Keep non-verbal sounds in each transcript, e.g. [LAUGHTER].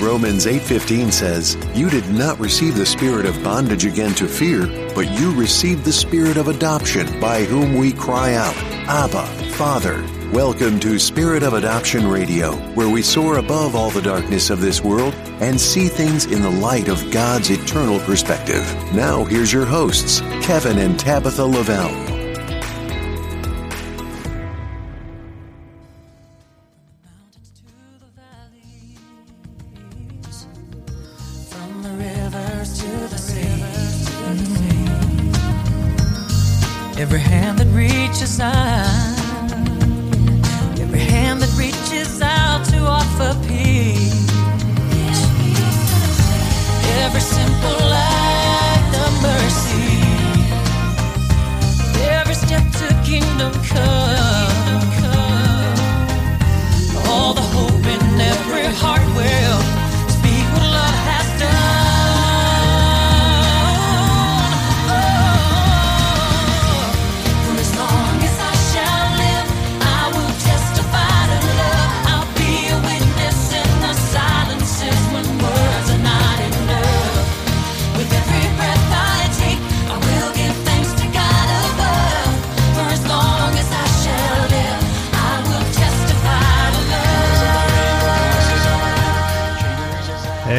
Romans 8:15 says, "You did not receive the spirit of bondage again to fear, but you received the spirit of adoption, by whom we cry out, Abba, Father." Welcome to Spirit of Adoption Radio, where we soar above all the darkness of this world and see things in the light of God's eternal perspective. Now, here's your hosts, Kevin and Tabitha Lavelle.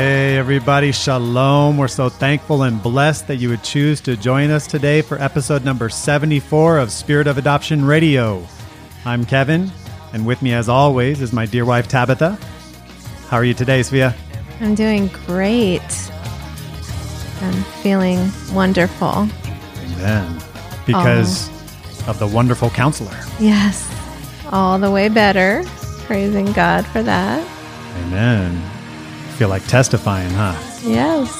Hey, everybody, shalom. We're so thankful and blessed that you would choose to join us today for episode number 74 of Spirit of Adoption Radio. I'm Kevin, and with me, as always, is my dear wife, Tabitha. How are you today, Svia? I'm doing great. I'm feeling wonderful. Amen. Because of the wonderful counselor. Yes, all the way better. Praising God for that. Amen. Feel like testifying, huh? Yes.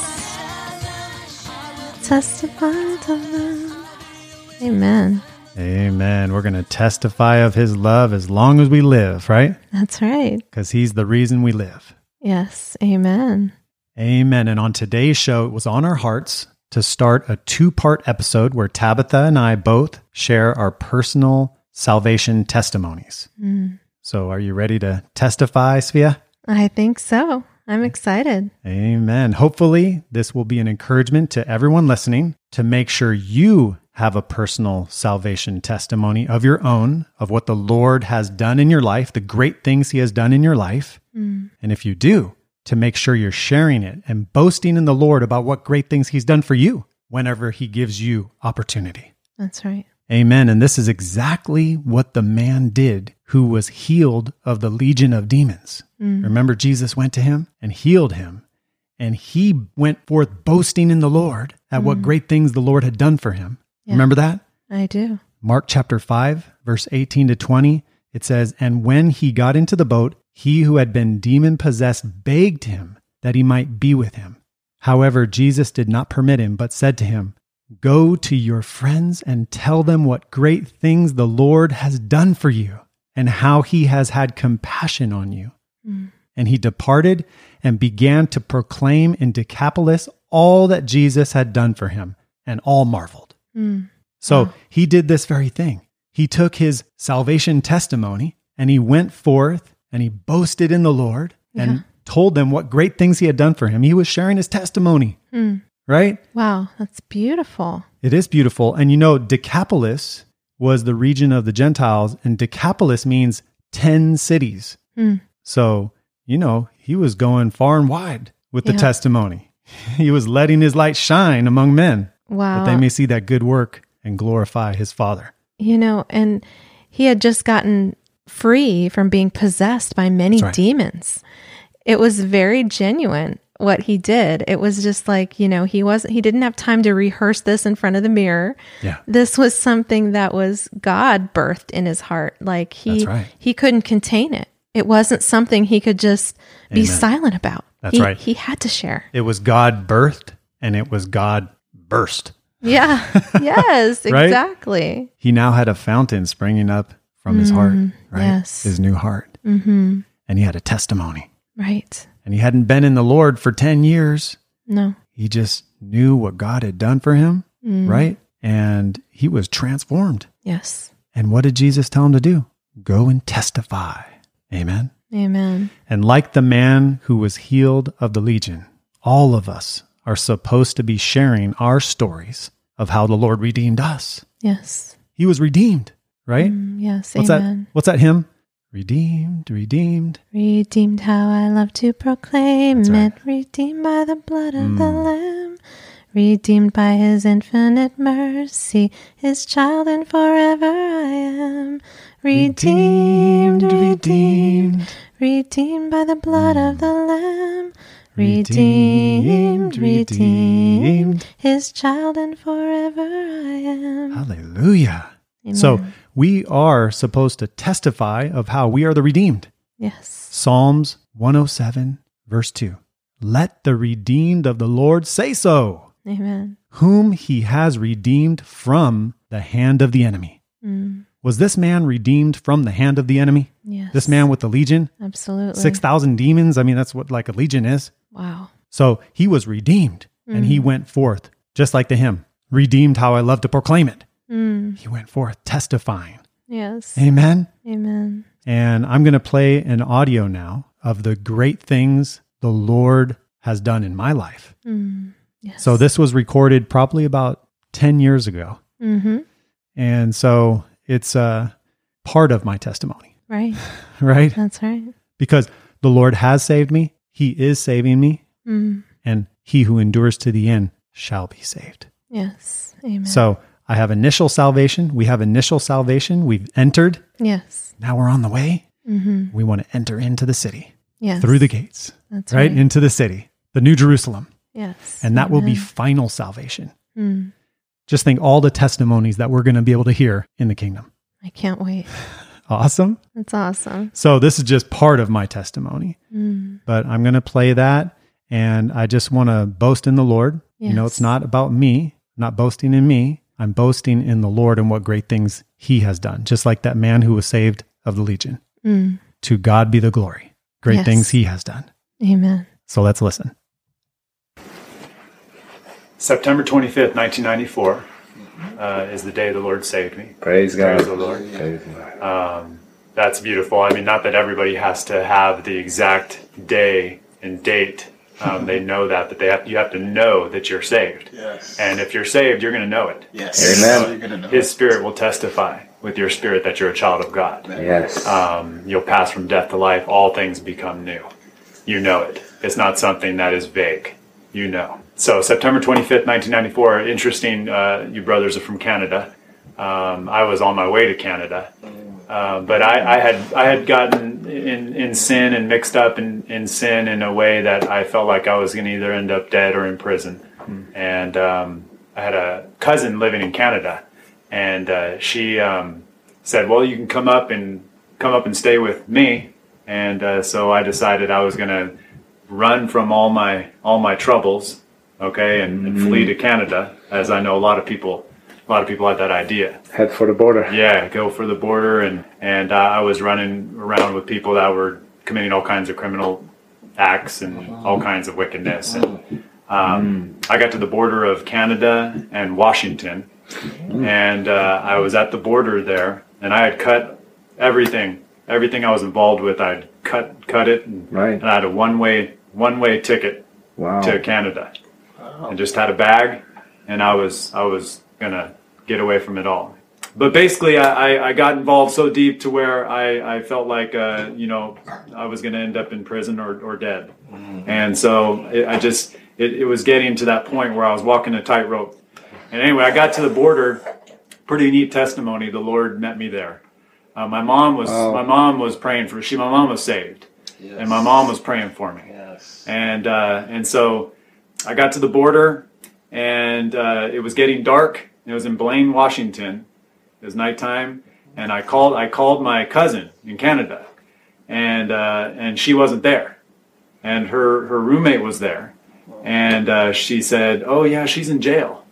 Testify to love. Amen. Amen. We're going to testify of his love as long as we live, right? That's right. Because he's the reason we live. Yes. Amen. Amen. And on today's show, it was on our hearts to start a two part episode where Tabitha and I both share our personal salvation testimonies. Mm. So, are you ready to testify, Svia? I think so. I'm excited. Amen. Hopefully, this will be an encouragement to everyone listening to make sure you have a personal salvation testimony of your own of what the Lord has done in your life, the great things He has done in your life. Mm. And if you do, to make sure you're sharing it and boasting in the Lord about what great things He's done for you whenever He gives you opportunity. That's right. Amen. And this is exactly what the man did who was healed of the legion of demons. Mm. Remember, Jesus went to him and healed him. And he went forth boasting in the Lord at what mm-hmm. great things the Lord had done for him. Yeah. Remember that? I do. Mark chapter 5, verse 18 to 20. It says, And when he got into the boat, he who had been demon possessed begged him that he might be with him. However, Jesus did not permit him, but said to him, Go to your friends and tell them what great things the Lord has done for you, and how he has had compassion on you. And he departed and began to proclaim in Decapolis all that Jesus had done for him, and all marveled. So he did this very thing. He took his salvation testimony and he went forth and he boasted in the Lord and Yeah. told them what great things he had done for him. He was sharing his testimony, mm. right? Wow. That's beautiful. It is beautiful. And you know, Decapolis was the region of the Gentiles, and Decapolis means 10 cities. Mm. So, you know, he was going far and wide with the Yeah. testimony. [LAUGHS] He was letting his light shine among men Wow. that they may see that good work and glorify his Father. You know, and he had just gotten free from being possessed by many right. demons. It was very genuine what he did. It was just like, you know, he wasn't he didn't have time to rehearse this in front of the mirror. Yeah. This was something that was God birthed in his heart. Like he right. he couldn't contain it. It wasn't something he could just be Amen. silent about. That's He- right. He had to share. It was God birthed and it was God burst. Yeah. [LAUGHS] yes, Right? exactly. He now had a fountain springing up from his heart, right? Mm-hmm. yes. His new heart. Mm-hmm. And he had a testimony. Right. And he hadn't been in the Lord for 10 years. No. He just knew what God had done for him, Mm. right? And he was transformed. Yes. And what did Jesus tell him to do? Go and testify. Amen. Amen. And like the man who was healed of the legion, all of us are supposed to be sharing our stories of how the Lord redeemed us. Yes. He was redeemed, right? Mm, Yes. What's Amen. that? What's that hymn? Redeemed, redeemed. Redeemed, how I love to proclaim right. it. Redeemed by the blood of the Mm. Lamb. Redeemed by his infinite mercy. His child and forever I am. Redeemed, redeemed, redeemed by the blood of the Lamb. Redeemed, Redeemed, his child and forever I am. Hallelujah. Amen. So we are supposed to testify of how we are the redeemed. yes. Psalms 107, verse 2. Let the redeemed of the Lord say so, Amen. whom he has redeemed from the hand of the enemy. Mm, Was this man redeemed from the hand of the enemy? yes. This man with the legion? Absolutely. 6,000 demons? I mean, that's what like a legion is. Wow. So he was redeemed and he went forth, just like the hymn, redeemed how I love to proclaim it. Mm, He went forth testifying. yes. Amen. Amen. And I'm going to play an audio now of the great things the Lord has done in my life. Mm, yes. So this was recorded probably about 10 years ago. Mm-hmm. And so it's a part of my testimony, Right. [LAUGHS] right? That's right. Because the Lord has saved me, He is saving me, Mm, and he who endures to the end shall be saved. yes. Amen. So I have initial salvation. We have initial salvation. We've entered. yes. Now we're on the way. Mm-hmm. We want to enter into the city Yes. through the gates, That's right? right. Into the city, the New Jerusalem. yes. And that will be final salvation. Mm, Just think all the testimonies that we're going to be able to hear in the kingdom. I can't wait. Awesome. That's awesome. So this is just part of my testimony, Mm, but I'm going to play that. And I just want to boast in the Lord. You know, it's not about me, I'm not boasting in me. I'm boasting in the Lord and what great things he has done, just like that man who was saved of the legion. mm, To God be the glory. Great Yes. things he has done. amen. So let's listen. September 25th, 1994 uh, is the day the Lord saved me. Praise God. Praise the Lord. Praise Um, that's beautiful. I mean, not that everybody has to have the exact day and date. Um, they [LAUGHS] know that, but they have, you have to know that you're saved. Yes. And if you're saved, you're going to know it. yes. Amen. You're gonna know His it. spirit will testify with your spirit that you're a child of God. Yes. Um, you'll pass from death to life. All things become new. You know it. It's not something that is vague. You know. So September 25th, 1994. Interesting. Uh, you brothers are from Canada. Um, I was on my way to Canada, uh, but I, I had I had gotten in, in sin and mixed up in, in sin in a way that I felt like I was going to either end up dead or in prison. And um, I had a cousin living in Canada, and uh, she um, said, "Well, you can come up and come up and stay with me." And uh, so I decided I was going to run from all my all my troubles, okay, and, and flee to Canada, as I know a lot of people a lot of people had that idea. Head for the border. Yeah, go for the border, and and uh, I was running around with people that were committing all kinds of criminal acts and all kinds of wickedness. And um, I got to the border of Canada and Washington, and uh, I was at the border there, and I had cut everything, everything I was involved with. I'd cut cut it, and, Right. and I had a one way one way ticket Wow. to Canada, and just had a bag, and I was I was gonna get away from it all. But basically, I, I, got involved so deep to where I, I felt like uh, you know I was gonna end up in prison or, or dead, and so it, I just it, it was getting to that point where I was walking a tightrope. And anyway, I got to the border. Pretty neat testimony. The Lord met me there. Uh, my mom was Wow. my mom was praying for she. My mom was saved, and my mom was praying for me Yes. and uh, and so I got to the border, and uh, it was getting dark. It was in Blaine, Washington. It was nighttime, and I called I called my cousin in Canada, and uh, and she wasn't there, and her her roommate was there, and uh, she said, "Oh yeah, she's in jail."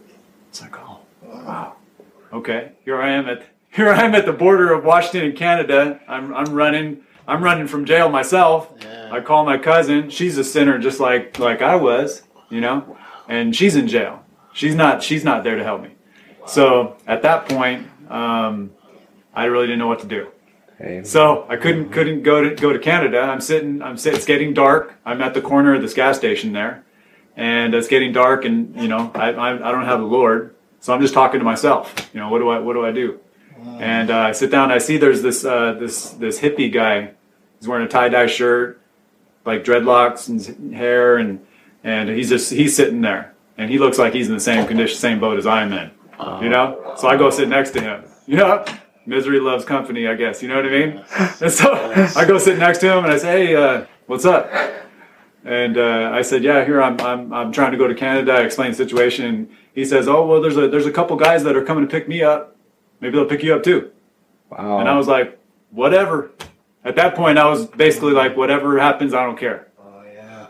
It's like, oh wow, okay. Here I am at [LAUGHS] here I am at the border of Washington and Canada. I'm I'm running. I'm running from jail myself. I call my cousin. She's a sinner just like like I was, you know, and she's in jail. She's not she's not there to help me. So at that point, um, I really didn't know what to do. So I couldn't couldn't go to go to Canada. I'm sitting. I'm sitting It's getting dark. I'm at the corner of this gas station there, and it's getting dark. And you know, I I, I don't have the Lord, so I'm just talking to myself. You know, what do I what do I do? And uh, I sit down. I see there's this uh, this this hippie guy. He's wearing a tie dye shirt, like dreadlocks and hair, and and he's just he's sitting there, and he looks like he's in the same condition, same boat as I'm in. You know, so I go sit next to him. [LAUGHS] You know, misery loves company, I guess. You know what I mean? [LAUGHS] And so I go sit next to him, and I say, "Hey, uh, what's up?" And uh, I said, "Yeah, here I'm, I'm I'm trying to go to Canada." I explained the situation. And he says, "Oh, well, there's a there's a couple guys that are coming to pick me up. Maybe they'll pick you up too." Wow. And I was like, "Whatever." At that point, I was basically like, "Whatever happens, I don't care."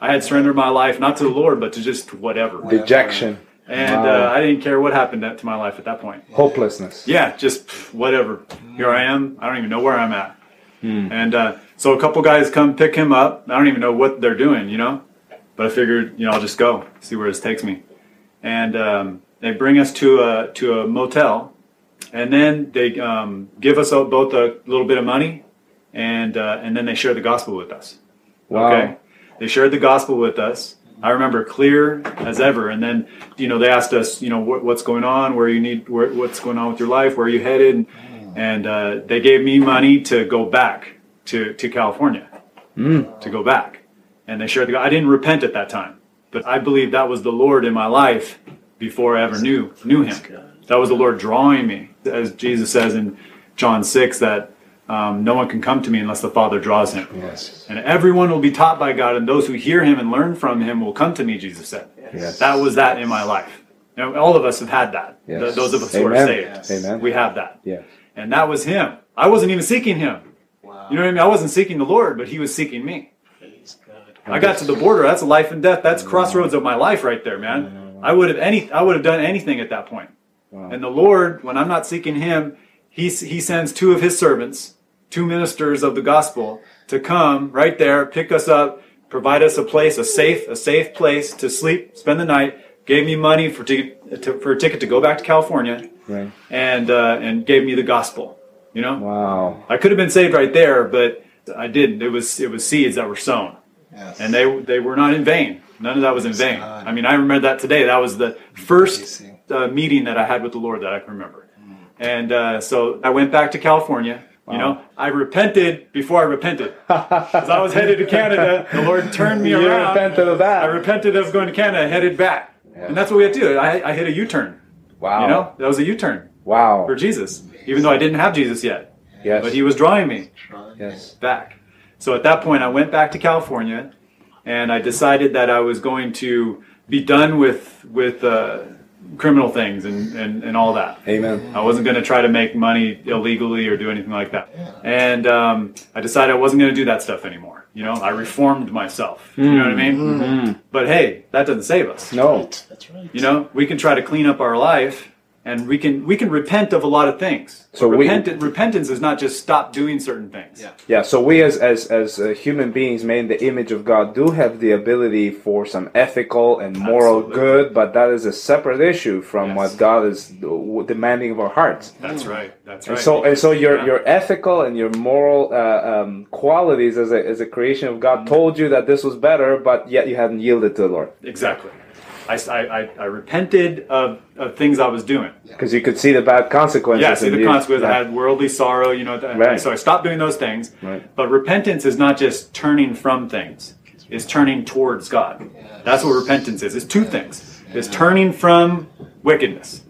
I had surrendered my life not to the Lord, but to just whatever. Dejection. And Wow. uh, I didn't care what happened to my life at that point. Hopelessness. Yeah, just whatever. Here I am. I don't even know where I'm at. And uh, so a couple guys come pick him up. I don't even know what they're doing, you know. But I figured, you know, I'll just go see where this takes me. And um, they bring us to a to a motel, and then they um, give us both a little bit of money, and uh, and then they share the gospel with us. Wow. Okay. They shared the gospel with us. I remember clear as ever. And then, you know, they asked us, you know, what, what's going on, where you need, where, what's going on with your life, where are you headed? And uh, they gave me money to go back to, to California, to go back. And they shared the. I didn't repent at that time, but I believe that was the Lord in my life before I ever knew knew Him. That was the Lord drawing me, as Jesus says in John six that. Um, no one can come to me unless the Father draws him. Yes. And everyone will be taught by God, and those who hear him and learn from him will come to me, Jesus said. Yes. That was that in my life. You know, all of us have had that. Yes. Th- those of us who are saved. Amen. We have that. Yeah. And that was him. I wasn't even seeking him. You know what I mean? I wasn't seeking the Lord, but he was seeking me. I got to the border. That's life and death. That's crossroads of my life right there, man. I would have any I would have done anything at that point. And the Lord, when I'm not seeking him, he he sends two of his servants, two ministers of the gospel to come right there, pick us up, provide us a place, a safe a safe place to sleep, spend the night, gave me money for ticket to, for a ticket to go back to California Right. and uh, and gave me the gospel, you know? Wow. I could have been saved right there, but I didn't. It was it was seeds that were sown, and they they were not in vain. None of that was in vain. I mean, I remember that today. That was the first uh, meeting that I had with the Lord that I can remember. And uh, so I went back to California. You know, I repented before I repented. [LAUGHS] Because I was headed to Canada, the Lord turned me You around. repented of that. I repented of going to Canada, headed back, and that's what we had to do. I, I hit a U-turn. Wow. You know, that was a U-turn Wow. for Jesus, even though I didn't have Jesus yet. Yes. But he was drawing me yes. back. So at that point, I went back to California, and I decided that I was going to be done with with uh, criminal things and, and, and all that. Amen. I wasn't going to try to make money illegally or do anything like that. And um, I decided I wasn't going to do that stuff anymore. You know, I reformed myself. You know what I mean? But hey, that doesn't save us. No. That's right. You know, we can try to clean up our life, and we can we can repent of a lot of things. So But we- repent, repentance is not just stop doing certain things. Yeah. Yeah. So we, as as as uh, human beings made in the image of God, do have the ability for some ethical and moral Absolutely. good, but that is a separate issue from Yes. what God is uh, demanding of our hearts. That's right. That's And right. so, and so your Yeah. your ethical and your moral uh, um, qualities as a as a creation of God told you that this was better, but yet you hadn't yielded to the Lord exactly. I, I, I, I repented of, of things I was doing. because you could see the bad consequences. Yeah, see the you- consequences. I had worldly sorrow, you know. Right. So I stopped doing those things. Right. But repentance is not just turning from things; it's turning towards God. That's what repentance is. It's two things: it's turning from wickedness,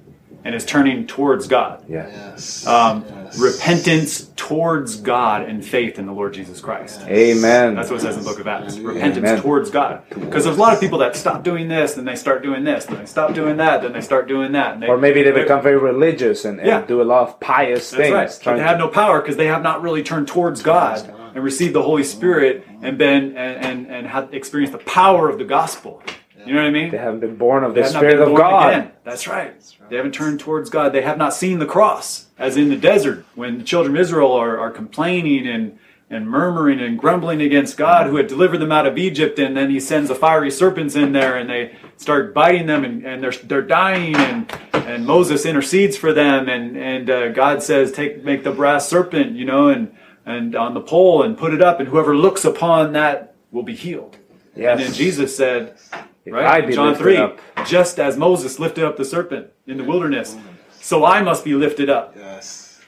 and is turning towards God. Yeah. Um, Repentance towards God and faith in the Lord Jesus Christ. Amen. That's what it says in the book of Acts. Repentance Amen. towards God. Because there's a lot of people that stop doing this, then they start doing this, then they stop doing that, then they start doing that. And they, or maybe they become very religious and, and Yeah. do a lot of pious That's things. right. Trying they have no power because they have not really turned towards God and received the Holy Spirit and been and and, and experienced the power of the gospel. You know what I mean? They haven't been born of the Spirit of God. again. That's right. They haven't turned towards God. They have not seen the cross, as in the desert, when the children of Israel are, are complaining and, and murmuring and grumbling against God, who had delivered them out of Egypt, and then He sends the fiery serpents in there, and they start biting them, and, and they're they're dying, and and Moses intercedes for them, and and uh, God says, take make the brass serpent, you know, and and on the pole and put it up, and whoever looks upon that will be healed. Yes. And then Jesus said, If right, I be John 3, up. just as Moses lifted up the serpent in the wilderness, so I must be lifted up. Yes.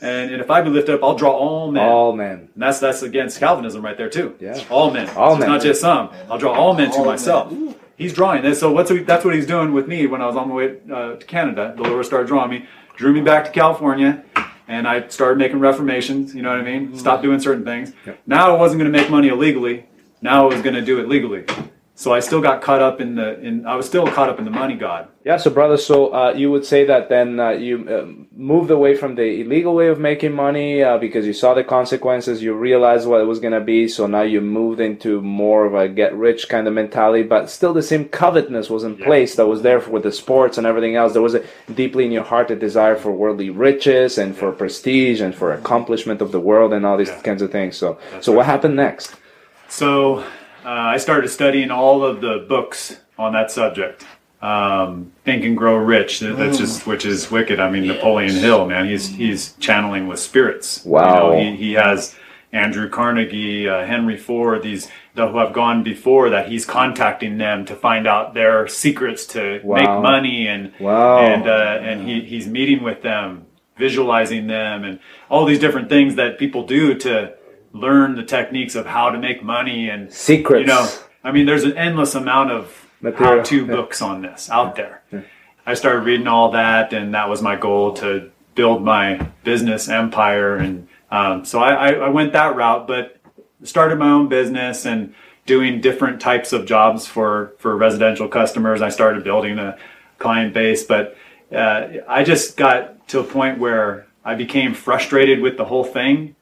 And, and if I be lifted up, I'll draw all men. All men. And that's that's against Calvinism right there too. Yeah. All men. All So it's men. Not just some. I'll draw all men to myself. men. He's drawing. this. so what's that's what he's doing with me when I was on my way uh, to Canada. The Lord started drawing me, drew me back to California, and I started making reformations. You know what I mean? Stopped doing certain things. Now I wasn't going to make money illegally. Now I was going to do it legally. So I still got caught up in the in. I was still caught up in the money god. Yeah, so brother, so uh, you would say that then uh, you um moved away from the illegal way of making money uh, because you saw the consequences, you realized what it was going to be, so now you moved into more of a get rich kind of mentality, but still the same covetousness was in place that was there for, with the sports and everything else. There was a deeply in your heart a desire for worldly riches and for prestige and for accomplishment of the world and all these kinds of things. So, so what happened next? So uh, I started studying all of the books on that subject. Um, Think and Grow Rich. that- That's just which is wicked. I mean, Napoleon Hill, man, he's he's channeling with spirits. You Wow. know, he, he has Andrew Carnegie, uh, Henry Ford, these the, who have gone before that. He's contacting them to find out their secrets to Wow. make money and Wow. and uh, and he, he's meeting with them, visualizing them, and all these different things that people do to learn the techniques of how to make money and Secrets. you know, I mean, there's an endless amount of Material, how-to yeah. books on this out there. I started reading all that, and that was my goal to build my business empire. And um, so I, I, I went that route, but started my own business and doing different types of jobs for for residential customers. I started building a client base, but uh, I just got to a point where I became frustrated with the whole thing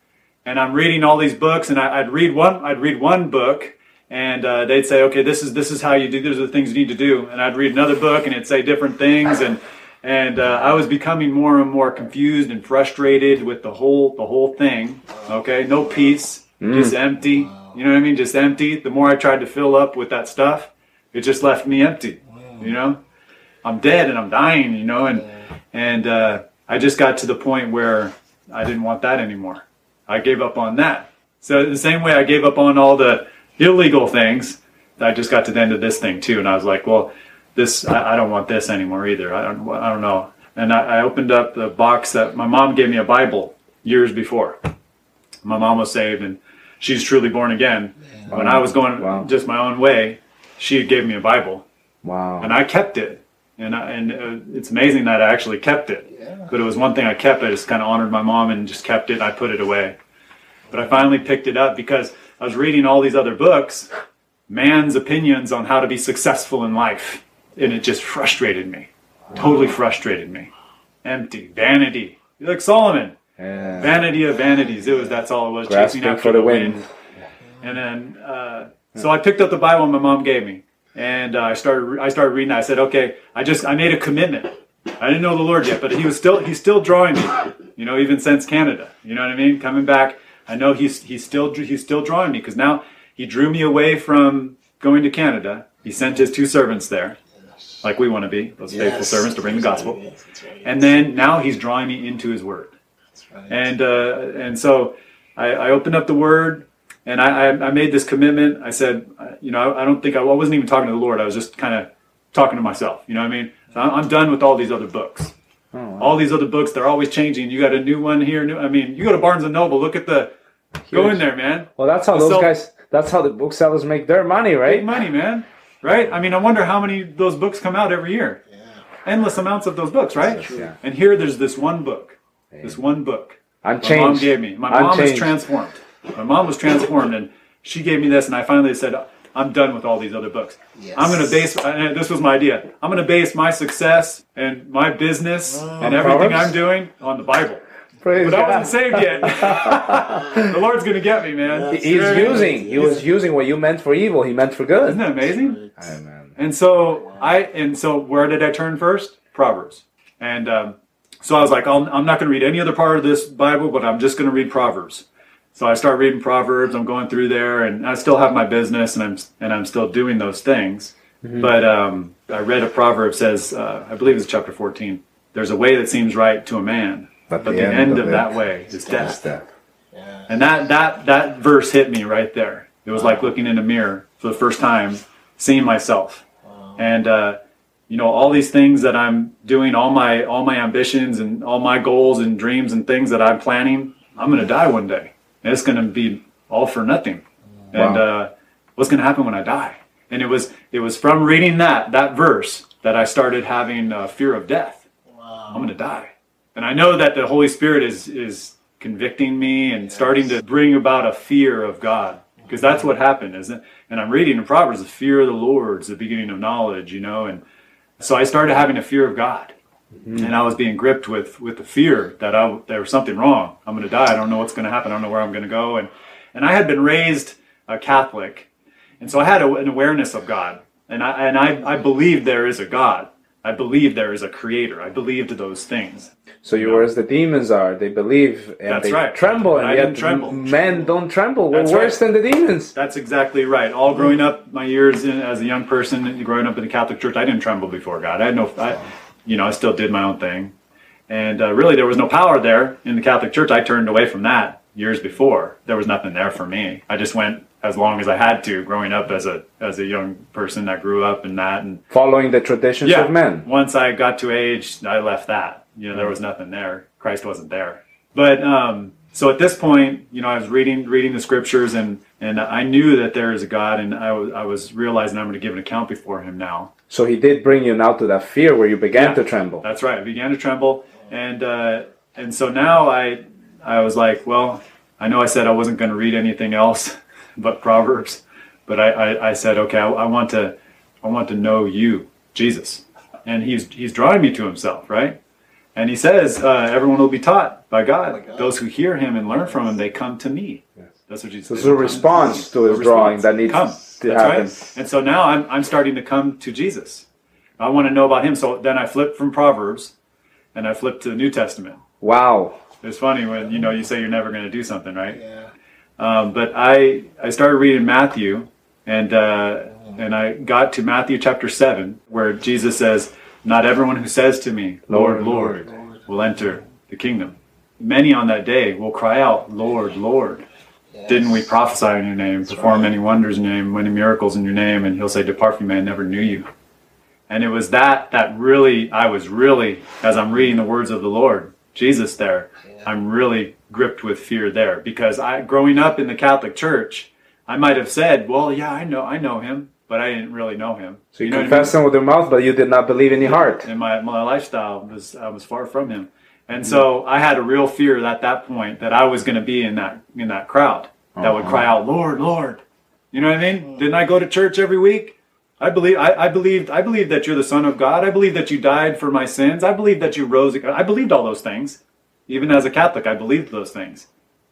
and I'm reading all these books, and I, I'd read one. I'd read one book, and uh, they'd say, "Okay, this is this is how you do. These are the things you need to do." And I'd read another book, and it'd say different things, and and uh, I was becoming more and more confused and frustrated with the whole the whole thing. Okay, no peace, just empty. You know what I mean? Just empty. The more I tried to fill up with that stuff, it just left me empty. You know, I'm dead and I'm dying. You know, and and uh, I just got to the point where I didn't want that anymore. I gave up on that. So the same way I gave up on all the illegal things, I just got to the end of this thing too, and I was like, well, this I, I don't want this anymore either. I don't I don't know. And I, I opened up the box that my mom gave me a Bible years before. My mom was saved, and she's truly born again. When I was going Wow. just my own way, she gave me a Bible Wow. and I kept it. And I, and uh, it's amazing that I actually kept it. But it was one thing I kept. I just kind of honored my mom and just kept it. And I put it away. But I finally picked it up because I was reading all these other books, man's opinions on how to be successful in life, and it just frustrated me. Totally frustrated me. Empty, vanity. You're like Solomon, Yeah. vanity of vanities. It was that's all it was. Grasping chasing after for the wind. and then, uh, so I picked up the Bible my mom gave me, and uh, I started. I started reading. I said, "Okay." I just I made a commitment. I didn't know the Lord yet, but He was still He's still drawing me. You know, even since Canada. You know what I mean? Coming back, I know He's He's still He's still drawing me because now He drew me away from going to Canada. He sent His two servants there, like we want to be, those faithful servants to bring the gospel. Yes, right. And then now He's drawing me into His Word right. and uh, and so I, I opened up the word and I, I, I made this commitment. I said uh, you know i, I don't think I, I wasn't even talking to the lord. I was just kind of talking to myself. You know what i mean? So I'm, I'm done with all these other books. All these other books they're always changing. You got a new one here new i mean you go to barnes and noble look at the go in there man. Well, that's how The those self- guys. That's how the booksellers make their money, right? big money man. Right? I mean i wonder how many of those books come out every year. Yeah. endless amounts of those books right? Yeah. and here there's this one book. This one book. I'm my mom gave me. My I'm mom was changed. transformed. My mom was transformed, and she gave me this, and I finally said, "I'm done with all these other books. Yes. I'm going to base. And this was my idea. I'm going to base my success and my business and everything Proverbs? I'm doing on the Bible." Praise But I wasn't saved yet. [LAUGHS] the Lord's going to get me, man. He- He's using. He was using what you meant for evil. He meant for good. Isn't that amazing? Amen. And so I and so where did I turn first? Proverbs. And um, so I was like, I'll, I'm not going to read any other part of this Bible, but I'm just going to read Proverbs. So I start reading Proverbs. I'm going through there, and I still have my business, and I'm and I'm still doing those things. But um, I read a proverb says, uh, I believe it's chapter 14. There's a way that seems right to a man, but, the, end, of, that way is death. Step. And that that that verse hit me right there. It was like looking in a mirror for the first time, seeing myself, and uh, you know all these things that I'm doing, all my all my ambitions and all my goals and dreams and things that I'm planning. I'm going to die one day, and it's going to be all for nothing. And uh, what's going to happen when I die? And it was it was from reading that that verse that I started having uh, fear of death. I'm going to die. And I know that the Holy Spirit is is convicting me and starting to bring about a fear of God because that's what happened, isn't it? And I'm reading in Proverbs, the fear of the Lord is the beginning of knowledge, you know. And so I started having a fear of God, Mm-hmm. and I was being gripped with with the fear that I there was something wrong. I'm going to die. I don't know what's going to happen. I don't know where I'm going to go. And and I had been raised a Catholic, and so I had a, an awareness of God, and I and I, I believed there is a God. I believe there is a creator. I believed those things. So you as the demons are. They believe and That's they right. tremble, and I yet tremble. men don't tremble. We're That's worse right. than the demons. That's exactly right. All growing up, my years in, as a young person, growing up in the Catholic Church, I didn't tremble before God. I had no, I, you know, I still did my own thing, and uh, really there was no power there in the Catholic Church. I turned away from that years before. There was nothing there for me. I just went as long as I had to, growing up as a as a young person that grew up in that and Following the traditions of men. once I got to age, I left that. You know, there was nothing there. Christ wasn't there. But um, so at this point, you know, I was reading reading the scriptures, and and I knew that there is a God, and I was I was realizing I'm going to give an account before Him now. So he did bring you now to that fear where you began Yeah. to tremble. That's right. I began to tremble, and uh, and so now I I was like, well, I know I said I wasn't going to read anything else [LAUGHS] but Proverbs, but I, I, I said, okay, I, I want to I want to know you, Jesus, and he's he's drawing me to Himself, right? And He says, uh, everyone will be taught by God. Those who hear Him and learn from Him, they come to me. That's what Jesus. So said. it's a response to his drawing that needs come. to That's happen. right. And so now I'm, I'm starting to come to Jesus. I want to know about him. So then I flip from Proverbs and I flip to the New Testament. Wow. It's funny when you know you say you're never going to do something, right? Um, but I I started reading Matthew and uh, and I got to Matthew chapter seven where Jesus says, "Not everyone who says to me, Lord, Lord, will enter the kingdom. Many on that day will cry out, Lord, Lord." Didn't we prophesy in your name, perform many wonders in your name, many miracles in your name? And he'll say, Depart from me, I never knew you. And it was that that really, I was really, as I'm reading the words of the Lord, Jesus there, I'm really gripped with fear there. Because I growing up in the Catholic Church, I might have said, Well, yeah, I know I know him, but I didn't really know him. So you, know what I confessed him with your mouth, but you did not believe in your heart. and my, my lifestyle was I was far from him. And so I had a real fear at that point that I was going to be in that in that crowd that would cry uh-huh. out, "Lord, Lord." You know what I mean? Mm. Didn't I go to church every week? I believe I, I believed I believed that you're the son of God. I believe that you died for my sins. I believe that you rose. I believed all those things. Even as a Catholic, I believed those things.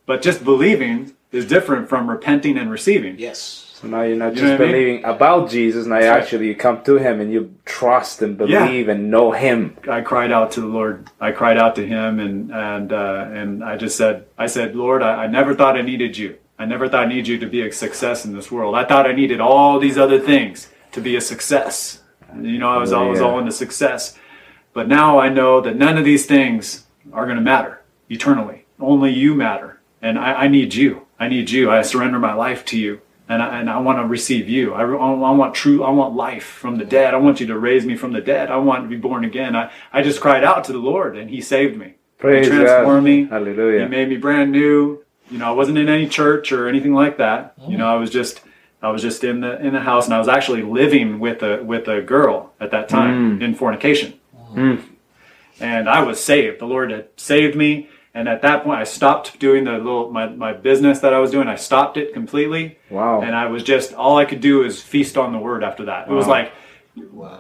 But just believing is different from repenting and receiving. Yes. So now you're not You just I mean? believing about Jesus. Now you right. actually you come to Him and you trust and Yeah. believe and know Him. I cried out to the Lord. I cried out to Him, and and uh, and I just said, I said, Lord, I, I never thought I needed you. I never thought I needed you to be a success in this world. I thought I needed all these other things to be a success. You know, I was always Yeah. all into success, but now I know that none of these things are going to matter eternally. Only you matter, and I, I need you. I need you. I surrender my life to you. And I, and I want to receive you. I, I want true. I want life from the dead. I want you to raise me from the dead. I want to be born again. I, I just cried out to the Lord, and He saved me. Praise he transformed God. me. Hallelujah. He made me brand new. You know, I wasn't in any church or anything like that. You know, I was just I was just in the in the house, and I was actually living with a with a girl at that time mm. in fornication. Mm. And I was saved. The Lord had saved me. And at that point, I stopped doing the little my, my business that I was doing. I stopped it completely. Wow. And I was just all I could do is feast on the Word after that. It was like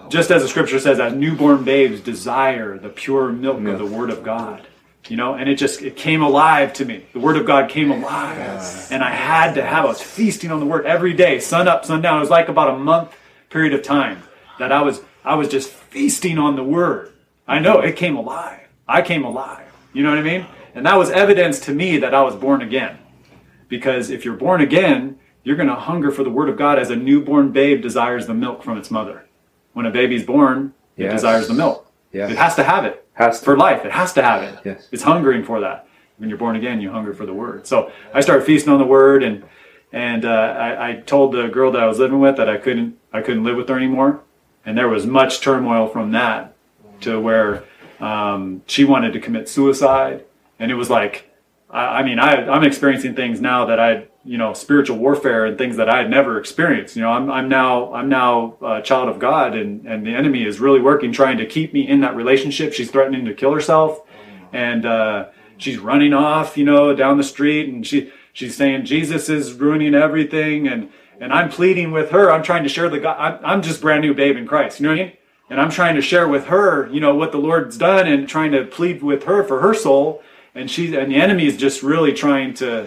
just as the scripture says, as newborn babes desire the pure milk of the Word of God. You know, and it just it came alive to me. The Word of God came alive, and I had to have. I was feasting on the Word every day, sun up, sun down. It was like about a month period of time that I was I was just feasting on the Word. I know it came alive. I came alive. You know what I mean? And that was evidence to me that I was born again. Because if you're born again, you're going to hunger for the Word of God as a newborn babe desires the milk from its mother. When a baby's born, it desires the milk. Yes. It has to have it Has to. for life. It has to have it. Yes. It's hungering for that. When you're born again, you hunger for the word. So I started feasting on the word, and and uh, I, I told the girl that I was living with that I couldn't I couldn't live with her anymore, and there was much turmoil from that to where um, she wanted to commit suicide, and it was like, I, I mean, I, I'm experiencing things now that I, you know, spiritual warfare and things that I had never experienced. You know, I'm, I'm now, I'm now a child of God, and and the enemy is really working trying to keep me in that relationship. She's threatening to kill herself, and uh, she's running off, you know, down the street, and she she's saying Jesus is ruining everything, and and I'm pleading with her. I'm trying to share the God. I'm, I'm just brand new babe in Christ. You know what I mean? And I'm trying to share with her, you know, what the Lord's done, and trying to plead with her for her soul. And she and the enemy is just really trying to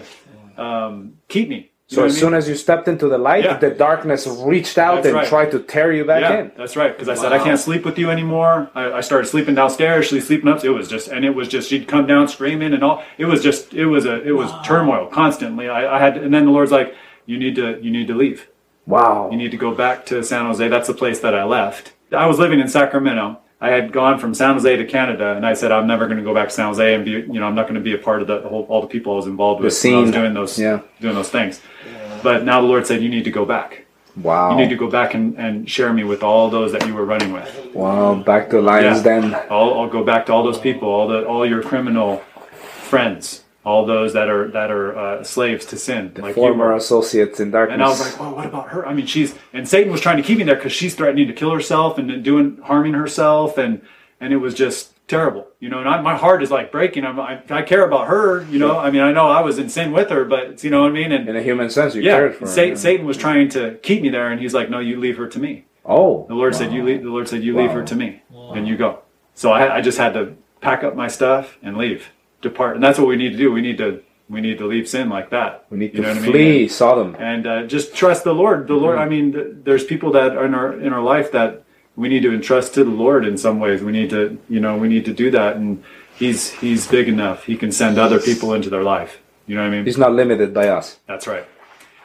um, keep me. You So as what I soon as you stepped into the light, Yeah. the darkness reached out That's and right. tried to tear you back yeah, in. that's right. Because I said I can't sleep with you anymore. I, I started sleeping downstairs. She's sleeping up. It was just, and it was just she'd come down screaming and all. It was just, it was a, it was turmoil constantly. I, I had, and then the Lord's like, you need to, you need to leave. Wow. You need to go back to San Jose. That's the place that I left. I was living in Sacramento. I had gone from San Jose to Canada, and I said I'm never going to go back to San Jose and be, you know, I'm not going to be a part of the, the whole, all the people I was involved with. when I was scene. doing those, Yeah. doing those things. But now the Lord said you need to go back. Wow. You need to go back and, and share me with all those that you were running with. Wow. Back to Lions Yeah. Den. I'll, I'll go back to all those people, all the all your criminal friends, all those that are that are uh, slaves to sin, like Former were. associates in darkness. And I was like, well, what about her? I mean, she's and Satan was trying to keep me there because she's threatening to kill herself and doing harming herself, and and it was just terrible, you know. And I, my heart is like breaking. I'm, I, I care about her, you know. I mean, I know I was in sin with her, but you know what I mean. And in a human sense, you yeah, cared for her. Satan, Satan was trying to keep me there, and he's like, no, you leave her to me. Oh. The Lord said, "You leave." The Lord said, "You leave her to me, and you go." So I, I just had to pack up my stuff and leave, depart, and that's what we need to do. We need to we need to leave sin like that. We need You to know what I mean? flee Sodom. and uh, just trust the Lord. The Lord. I mean, th- there's people that are in our in our life that we need to entrust to the Lord in some ways. We need to, you know, we need to do that, and He's He's big enough. He can send other people into their life. You know what I mean? He's not limited by us. That's right.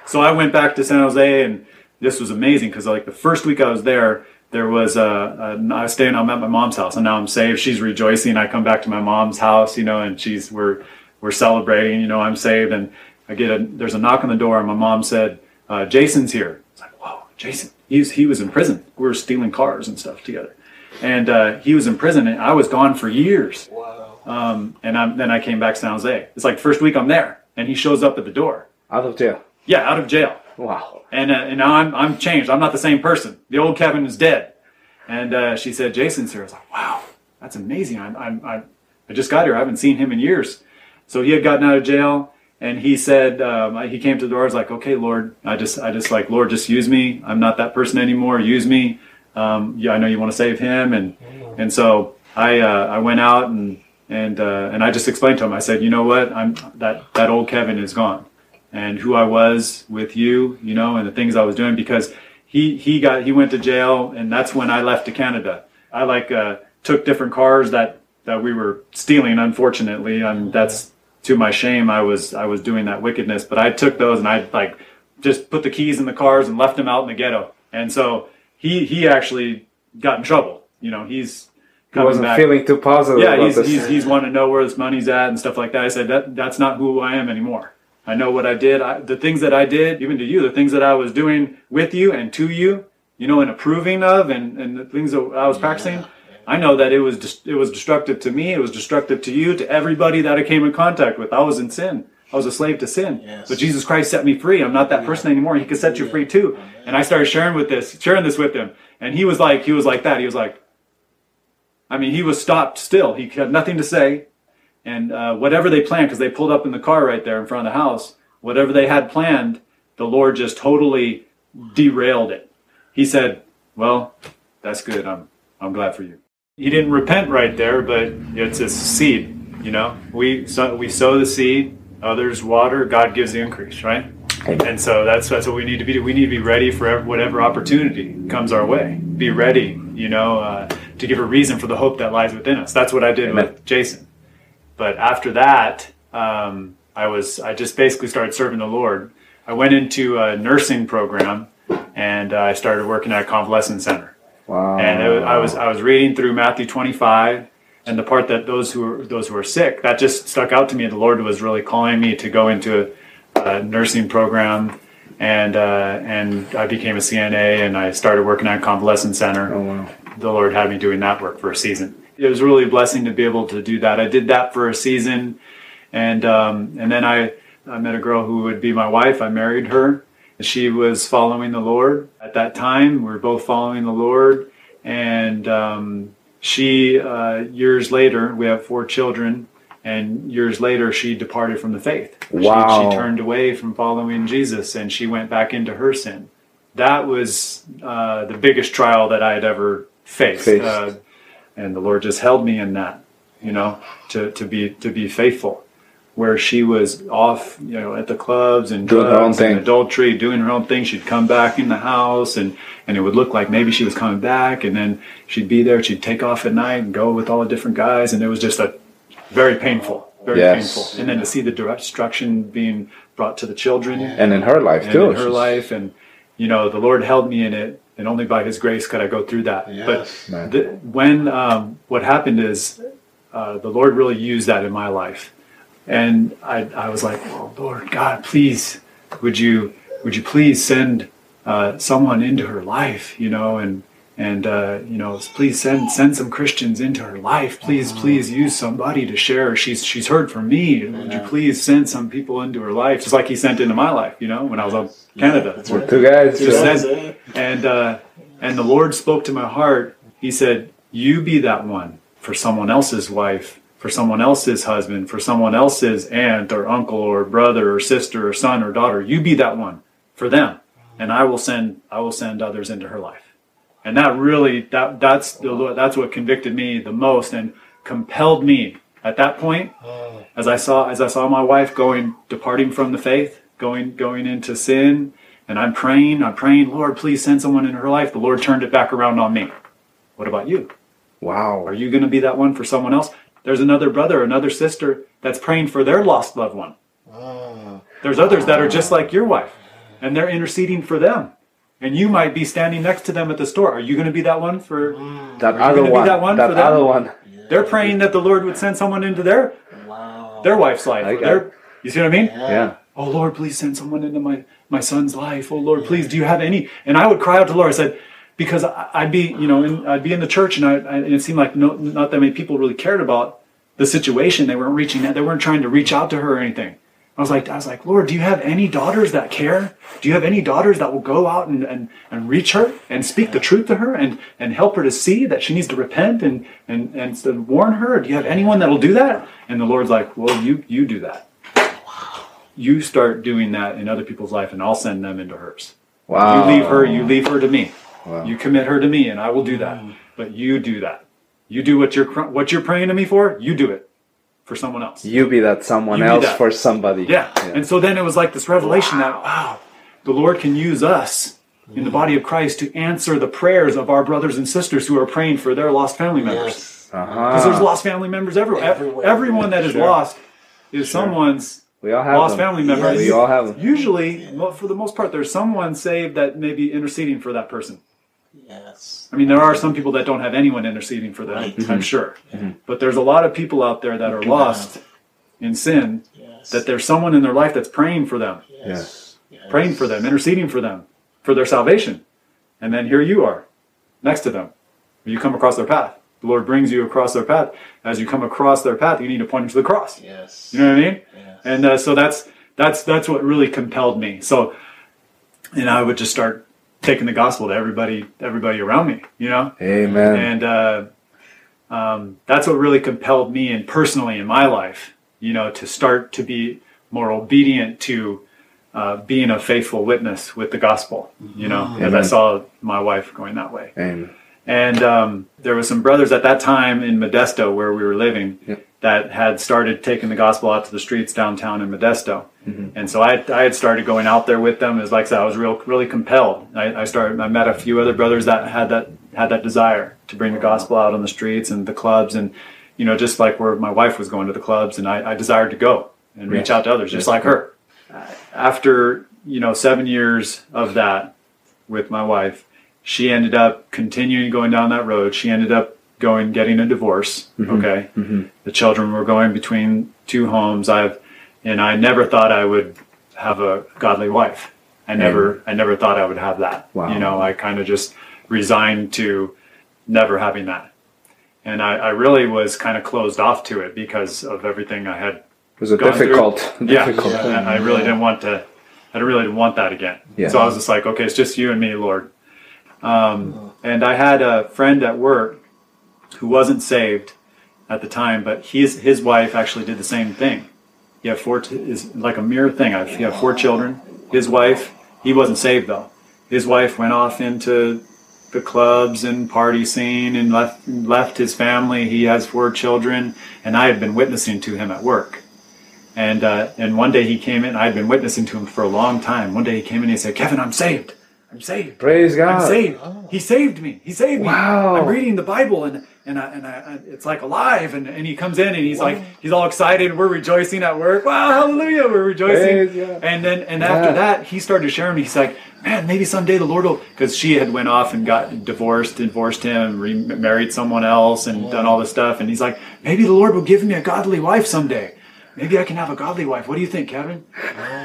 So I went back to San Jose, and this was amazing because like the first week I was there, there was uh, a, I was staying. I'm at my mom's house, and now I'm saved. She's rejoicing. I come back to my mom's house, you know, and she's we're we're celebrating. You know, I'm saved, and I get a there's a knock on the door, and my mom said, uh, "Jason's here." It's like, whoa, Jason. He's he was in prison. We were stealing cars and stuff together, and uh, he was in prison, and I was gone for years. Wow. Um, and I'm, then I came back to San Jose. It's like first week I'm there, and he shows up at the door. Out of jail. Yeah, out of jail. Wow. And, uh, and now I'm, I'm changed. I'm not the same person. The old Kevin is dead. And uh, she said, Jason's here. I was like, wow, that's amazing. I'm, I'm, I, I just got here. I haven't seen him in years. So he had gotten out of jail. And he said, um, he came to the door. I was like, okay, Lord, I just, I just like, Lord, just use me. I'm not that person anymore. Use me. Um, yeah, I know you want to save him. And, and so I, uh, I went out and, and, uh, and I just explained to him, I said, you know what? I'm that, that old Kevin is gone and who I was with you, you know, and the things I was doing because he he got he went to jail and that's when I left to Canada. I like uh, took different cars that that we were stealing. Unfortunately, and that's to my shame. I was I was doing that wickedness, but I took those and I like just put the keys in the cars and left them out in the ghetto. And so he he actually got in trouble. You know, he's He wasn't back. feeling too positive Yeah, about he's, he's, he's wanting to know where his money's at and stuff like that. I said, that, that's not who I am anymore. I know what I did. I, the things that I did, even to you, the things that I was doing with you and to you, you know, and approving of and, and the things that I was practicing, I know that it was just, it was destructive to me. It was destructive to you, to everybody that I came in contact with. I was in sin. I was a slave to sin. But Jesus Christ set me free. I'm not that person anymore. He can set you free too. And I started sharing with this, sharing this with him. And he was like, he was like that. He was like, I mean, he was stopped still. He had nothing to say. And uh, whatever they planned, because they pulled up in the car right there in front of the house, whatever they had planned, the Lord just totally derailed it. He said, Well, that's good. I'm, I'm glad for you. He didn't repent right there, but it's a seed. You know, we sow, we sow the seed, others water, God gives the increase, right? And so that's that's what we need to be. We need to be ready for whatever opportunity comes our way. Be ready, you know, uh, to give a reason for the hope that lies within us. That's what I did Amen. with Jason. But after that, um, I was I just basically started serving the Lord. I went into a nursing program, and uh, I started working at a convalescent center. wow. And it I was I was reading through Matthew 25, and the part that those who are those who are sick that just stuck out to me. The Lord was really calling me to go into a, a nursing program, and uh, and I became a CNA, and I started working at a convalescent center. Oh wow. The Lord had me doing that work for a season. It was really a blessing to be able to do that. I did that for a season, and um, and then I I met a girl who would be my wife. I married her. She was following the Lord at that time. We were both following the Lord, and um, she uh, years later we have four children and years later she departed from the faith She- Wow. she, turned away from following jesus and she went back into her sin that was uh, the biggest trial that i had ever faced, Faced. Uh, and the lord just held me in that you know to, to be to be faithful. Where she was off you know at the clubs and Doing her own and thing. adultery doing her own thing. She'd come back in the house and and it would look like maybe she was coming back. And then she'd be there she'd take off at night and go with all the different guys. And it was just a very painful very Yes. painful. And then to see the destruction being brought to the children. And in her life and too. in her life. And you know the lord held me in it and only by his grace could i go through that. Man. but the, when um, what happened is uh, the lord really used that in my life. And i, I was like oh lord god please would you would you please send uh, someone into her life you know and and uh, you know please send send some christians into her life please please use somebody to share she's she's heard from me would you please send some people into her life just like he sent into my life you know when i was in canada We're two guys. just yeah. said, and uh, and the Lord spoke to my heart. He said, "You be that one for someone else's wife, for someone else's husband, for someone else's aunt or uncle or brother or sister or son or daughter. You be that one for them, and I will send I will send others into her life." And that really that that's the uh-huh. that's what convicted me the most and compelled me at that point uh. as I saw as I saw my wife going departing from the faith, going going into sin, and I'm praying, I'm praying, Lord, please send someone in her life. The Lord turned it back around on me. What about you? Wow. Are you going to be that one for someone else? There's another brother, another sister that's praying for their lost loved one. Ah. There's others that are just like your wife, and they're interceding for them. And you might be standing next to them at the store. Are you going to be that one for? Mm. That other one. that one that for them? other one. They're praying that the Lord would send someone into their their wife's life. I or their, you see what I mean? Yeah. Oh Lord, please send someone into my my son's life. Oh Lord, please, do you have any? And I would cry out to the Lord. I said, because I- I'd be, you know, in, I'd be in the church, and, I, I, and it seemed like no, not that many people really cared about the situation. They weren't reaching out. They weren't trying to reach out to her or anything. I was like, I was like, Lord, do you have any daughters that care? Do you have any daughters that will go out and, and, and reach her and speak the truth to her and, and help her to see that she needs to repent and, and, and to warn her? Do you have anyone that'll do that? And the Lord's like, well, you, you do that. You start doing that in other people's life and I'll send them into hers. Wow. You leave her, you leave her to me. Wow. You commit her to me and I will do that. Mm. But you do that. You do what you're, what you're praying to me for, you do it for someone else. You be that someone You else that. for somebody. Yeah. And so then it was like this revelation that, wow, the Lord can use us in the body of Christ to answer the prayers of our brothers and sisters who are praying for their lost family members. Uh-huh. Because there's lost family members everywhere. Everywhere. Everyone that is Sure. lost is someone's We all have lost them. family member. Yes. We all have them. Usually, well, for the most part, there's someone saved that may be interceding for that person. Yes. I mean, there are some people that don't have anyone interceding for them, Right. I'm sure. But there's a lot of people out there that are lost in sin Yes. that there's someone in their life that's praying for them, yes. yes. praying for them, interceding for them, for their salvation. And then here you are, next to them. You come across their path. The Lord brings you across their path. As you come across their path, you need to point them to the cross. Yes. You know what I mean? Yes. And uh, so that's that's that's what really compelled me. So, and I would just start taking the gospel to everybody everybody around me. You know, Amen. and uh, um, that's what really compelled me and personally in my life you know to start to be more obedient to uh, being a faithful witness with the gospel you know as i saw my wife going that way Amen. and um, there were some brothers at that time in modesto where we were living Yep. that had started taking the gospel out to the streets downtown in modesto Mm-hmm. and so I, I had started going out there with them. As like I said, I was real, really compelled. I, I started. I met a few other brothers that had that had that desire to bring the gospel out on the streets and the clubs, and you know, just like where my wife was going to the clubs, and I, I desired to go and reach Yes. out to others, just like her. After you know seven years of that with my wife, she ended up continuing going down that road. She ended up going getting a divorce. Okay, the children were going between two homes. I've and I never thought I would have a godly wife. I never I never thought I would have that. Wow. You know, I kind of just resigned to never having that. And I, I really was kind of closed off to it because of everything I had It was a through. difficult, Yeah, difficult and I really didn't want to. I really didn't want that again. Yeah. So I was just like, okay, it's just you and me, Lord. Um, and I had a friend at work who wasn't saved at the time, but his his wife actually did the same thing. He had four. T- is like a mirror thing. I- He had four children. His wife, he wasn't saved though. His wife went off into the clubs and party scene and left left his family. He has four children, and I had been witnessing to him at work. And uh, and one day he came in. I had been witnessing to him for a long time. One day he came in and he said, "Kevin, I'm saved. I'm saved. Praise God. I'm saved. He saved me. He saved me. Wow. I'm reading the Bible and and I, and I, I- it's like alive. And, and he comes in and he's like he's all excited. We're rejoicing at work. Wow, hallelujah! We're rejoicing. Praise God. And then and after that he started sharing. He's like, man, maybe someday the Lord will because she had went off and got divorced, divorced him, remarried someone else, and done all this stuff. And he's like, maybe the Lord will give me a godly wife someday. Maybe I can have a godly wife. What do you think, Kevin?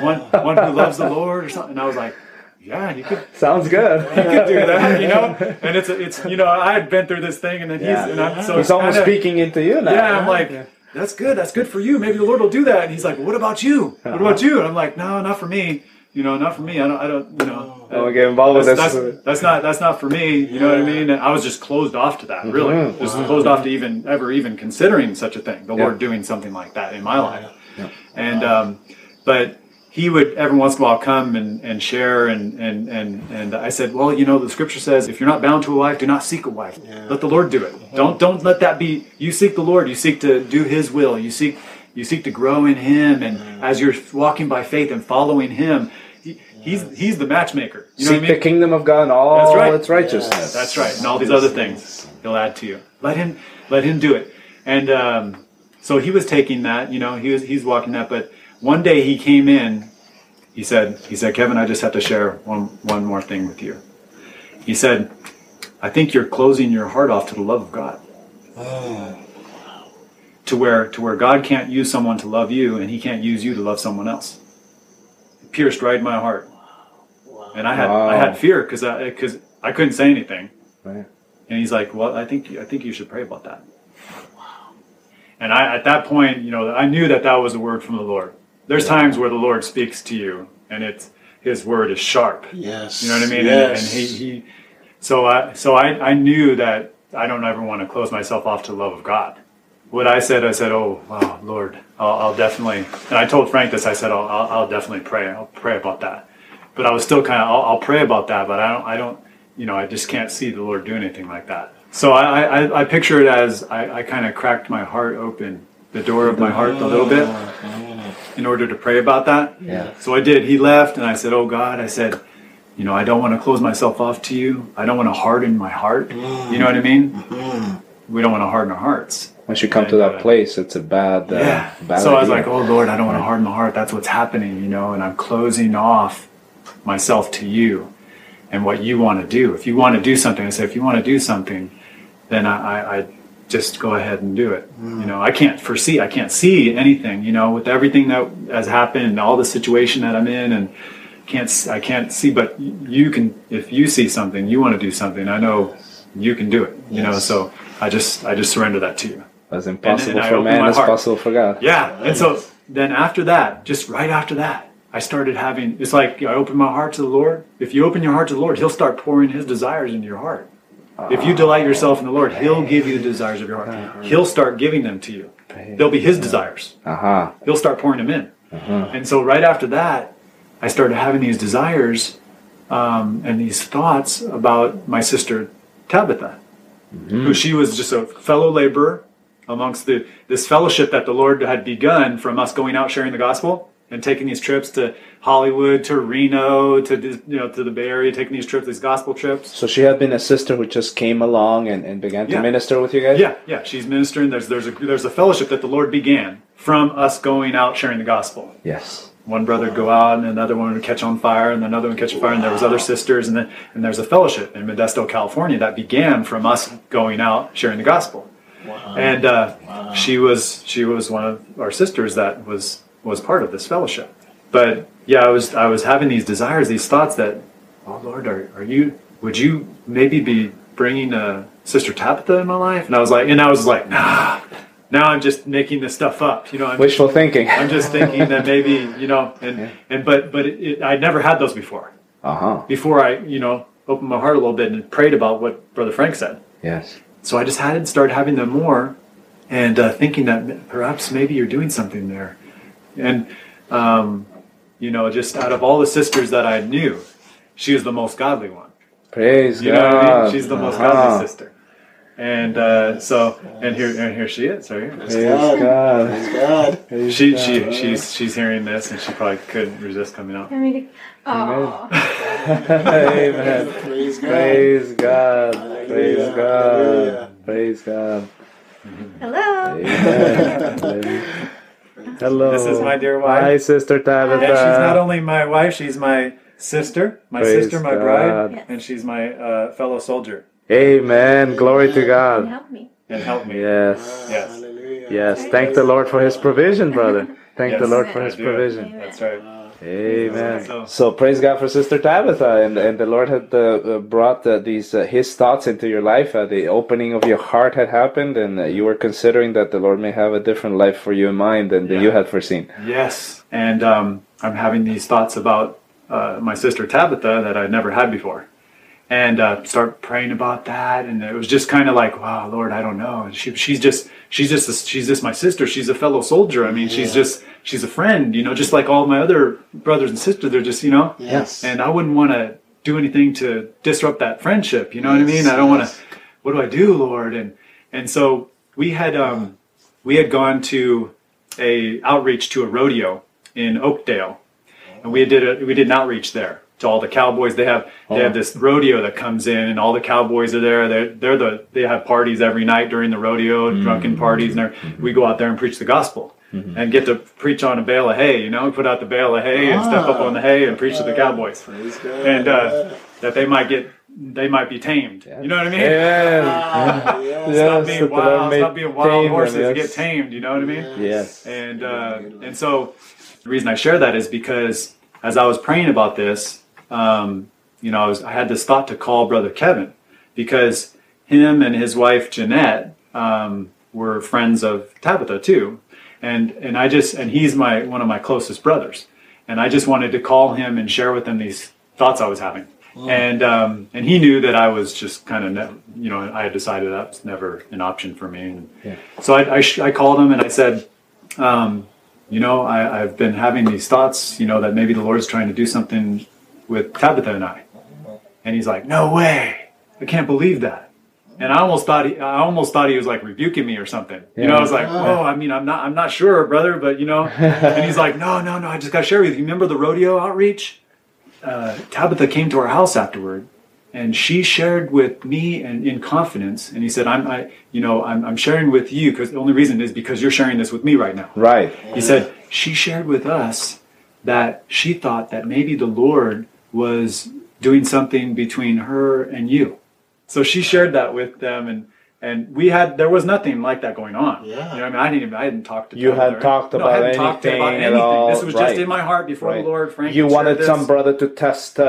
One one who loves the Lord or something. And I was like, yeah, you could [LAUGHS] Sounds good. you could do that, you know. [LAUGHS] And it's it's you know I had been through this thing, and then he's Yeah. and I'm so He's almost kinda- speaking into you now. Yeah, I'm like, that's good, that's good for you. Maybe the Lord will do that. And he's like, what about you? What about you? And I'm like, no, not for me. You know, not for me. I don't. I don't. You know. I don't get involved with that's, this. that's, that's not that's not for me. You know what I mean? And I was just closed off to that. Really, Mhm. just closed off to even ever even considering such a thing. The Yeah. Lord doing something like that in my life. And um, but he would every once in a while come and, and share and, and and and I said, well, you know, the scripture says if you're not bound to a wife, do not seek a wife. Let the Lord do it. Don't don't let that be. You seek the Lord. You seek to do His will. You seek you seek to grow in Him, and as you're walking by faith and following Him, he, He's He's the matchmaker. You know Seek what I mean? the kingdom of God and all That's right. its righteousness. That's right, and all these other things he'll add to you. Let him, let him do it. And um, so he was taking that, you know, he was he's walking that. But one day he came in. He said, he said, Kevin, I just have to share one one more thing with you. He said, I think you're closing your heart off to the love of God. Oh. To where to where God can't use someone to love you, and He can't use you to love someone else. It pierced right in my heart, and I had I had fear because I because I couldn't say anything. Right. And he's like, "Well, I think I think you should pray about that." And I, at that point, you know, I knew that that was a word from the Lord. There's times where the Lord speaks to you, and it's His word is sharp. Yes. You know what I mean? Yes. And, and he, he, so I, so I, I knew that I don't ever want to close myself off to the love of God. What I said, I said, "Oh, wow, Lord, I'll, I'll definitely." And I told Frank this. I said, "I'll, I'll, I'll definitely pray. I'll pray about that." But I was still kind of, I'll, I'll pray about that, but I don't, I don't, you know, I just can't see the Lord do anything like that. So I, I, I picture it as I, I kind of cracked my heart open, the door of my heart a little bit, ah, in order to pray about that. Yeah. So I did. He left, and I said, "Oh God," I said, "You know, I don't want to close myself off to you. I don't want to harden my heart. You know what I mean? We don't want to harden our hearts." Once you come to that place, it's a bad, uh, Yeah. bad So I was like, "Oh Lord, I don't want to harden my heart. That's what's happening, you know, and I'm closing off myself to you and what you want to do. If you want to do something, I said, if you want to do something, then I, I, I just go ahead and do it. You mm. know, I can't foresee, I can't see anything. You know, with everything that has happened, and all the situation that I'm in, and can't I can't see. But you can, if you see something, you want to do something. I know you can do it. You know, so I just I just surrender that to you. As impossible I for man as possible for God. Yeah, and so then after that, just right after that, I started having. It's like I opened my heart to the Lord. If you open your heart to the Lord, He'll start pouring His desires into your heart. If you delight yourself in the Lord, He'll give you the desires of your heart. Uh-huh. He'll start giving them to you. They'll be His desires. Aha. He'll start pouring them in. Uh-huh. And so right after that, I started having these desires um, and these thoughts about my sister Tabitha, mm-hmm. who she was just a fellow laborer amongst the this fellowship that the Lord had begun from us going out sharing the gospel and taking these trips to Hollywood, to Reno, to you know to the Bay Area, taking these trips, these gospel trips. So she had been a sister who just came along and, and began to Yeah. minister with you guys? Yeah, yeah, she's ministering. There's there's a there's a fellowship that the Lord began from us going out sharing the gospel. Yes. one brother would go out and another one would catch on fire and another one would catch on fire and there was other sisters and then and there's a fellowship in Modesto, California that began from us going out sharing the gospel. Wow. And uh, she was she was one of our sisters that was was part of this fellowship. But yeah, I was I was having these desires, these thoughts that, oh Lord, are, are you would you maybe be bringing uh, Sister Tabitha in my life? And I was like, and I was like, nah. Now I'm just making this stuff up, you know. I'm Wishful thinking. I'm just thinking that maybe you know, and and but but it, it, I never had those before. Uh huh. Before I you know opened my heart a little bit and prayed about what Brother Frank said. Yes. So I just had started having them more, and uh, thinking that perhaps maybe you're doing something there, and um, you know, just out of all the sisters that I knew, she was the most godly one. Praise You know God. what I mean? She's the most Uh-huh. godly sister. And uh, so, and here, and here she is, right here. Praise God. Praise God. Praise She, God. she, she's, she's hearing this, and she probably couldn't resist coming out. Oh, [LAUGHS] Amen. Praise God. Praise God. Praise Hallelujah. God. Hallelujah. Praise God. hello. Amen. [LAUGHS] Hello. This is my dear wife. Hi, Sister Tabitha. And she's not only my wife, she's my sister, my Praise sister, my God. bride, and she's my uh, fellow soldier. Amen. Glory to God. And Help me. And help me. Yes. Yes. Hallelujah. Yes. Thank the Lord for his provision, brother. Thank the Lord for his provision. That's right. Amen. So- So praise God for Sister Tabitha, and and the Lord had uh, uh, brought uh, these uh, His thoughts into your life. Uh, the opening of your heart had happened, and uh, you were considering that the Lord may have a different life for you in mind than, Yeah. you had foreseen. Yes. And um, I'm having these thoughts about uh, my sister Tabitha that I'd never had before. And uh, start praying about that, and it was just kind of like, wow, Lord, I don't know. And she, she's just, she's just, a, she's just my sister. She's a fellow soldier. I mean, she's just, she's a friend, you know, just like all my other brothers and sisters. They're just, you know, Yes. and I wouldn't want to do anything to disrupt that friendship. You know what I mean? I don't want to. What do I do, Lord? And and so we had um, we had gone to a outreach to a rodeo in Oakdale, and we did a, we did an outreach there to all the cowboys. They have they have this rodeo that comes in, and all the cowboys are there. They're they're the they have parties every night during the rodeo, drunken parties, and they're- we go out there and preach the gospel. And get to preach on a bale of hay, you know, we put out the bale of hay and step up on the hay and preach to the cowboys and uh, that they might get they might be tamed. You know what I mean? Amen. Ah, yes. Stop being wild. Stop being wild horses. yes. Get tamed. You know what I mean? Yes. And uh, and so the reason I share that is because as I was praying about this, um, you know, I was I had this thought to call Brother Kevin because him and his wife Jeanette um, were friends of Tabitha too, and and I just and he's my one of my closest brothers, and I just wanted to call him and share with him these thoughts I was having. And um, and he knew that I was just kind of ne- you know I had decided that's never an option for me. And So I, I, sh- I called him and I said, um, you know, I, I've been having these thoughts, you know, that maybe the Lord's trying to do something with Tabitha and I. And he's like, no way. I can't believe that. And I almost thought he, I almost thought he was like rebuking me or something. You know, I was like, oh, I mean, I'm not, I'm not sure, brother, but you know. and he's like, no, no, no, I just got to share with you. Remember the rodeo outreach? Uh, Tabitha came to our house afterward, and she shared with me and in confidence. And he said, I'm, I, you know, I'm, I'm sharing with you because the only reason is because you're sharing this with me right now. Right. He said, she shared with us that she thought that maybe the Lord was doing something between her and you. So she shared that with them and and we had there was nothing like that going on. Yeah. You know I mean? I didn't even I hadn't talked to You hadn't talked no, I about hadn't talked anything about at anything. all. This was Right. just in my heart before Right. the Lord. Frank you wanted some brother to test uh,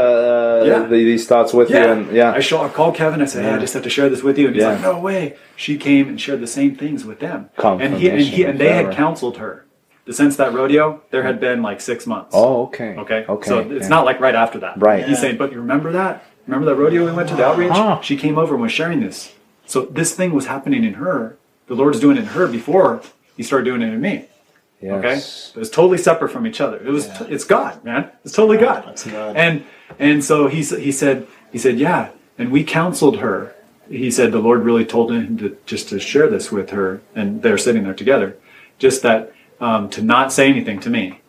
Yeah. the, these thoughts with you, Yeah. and yeah. I, show, I called Kevin. I said, "Hey, I just have to share this with you." And he's Yeah. like, "No way." She came and shared the same things with them. And he and he and they had counseled her. Since that rodeo, there had been like six months. oh, okay. Okay. Okay. So it's yeah. not like right after that. Right. He's saying, but you remember that? Remember that rodeo we went to the outreach? Uh-huh. She came over and was sharing this. So this thing was happening in her. The Lord's doing it in her before He started doing it in me. Okay. Yes. It was totally separate from each other. It was. It's God, man. It's totally God. It's God. And and so he he said he said yeah. And we counseled her. He said the Lord really told him to just to share this with her, and they're sitting there together. Just that um, to not say anything to me,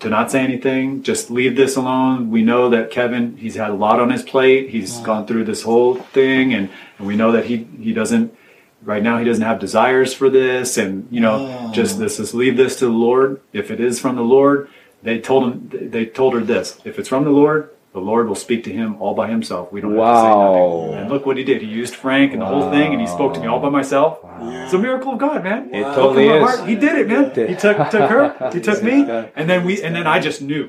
to not say anything. Just leave this alone. We know that Kevin he's had a lot on his plate. He's gone through this whole thing, and, and we know that he he doesn't right now he doesn't have desires for this and you know just this is leave this to the lord if it is from the lord they told him they told her this: if it's from the Lord, the Lord will speak to him all by himself. We don't have to say Wow. nothing. And look what he did. He used Frank and the whole thing, and he spoke to me all by myself. It's a miracle of God, man. It totally is. heart. He did it, man. He took took her. [LAUGHS] He took me, and then we and then I just knew.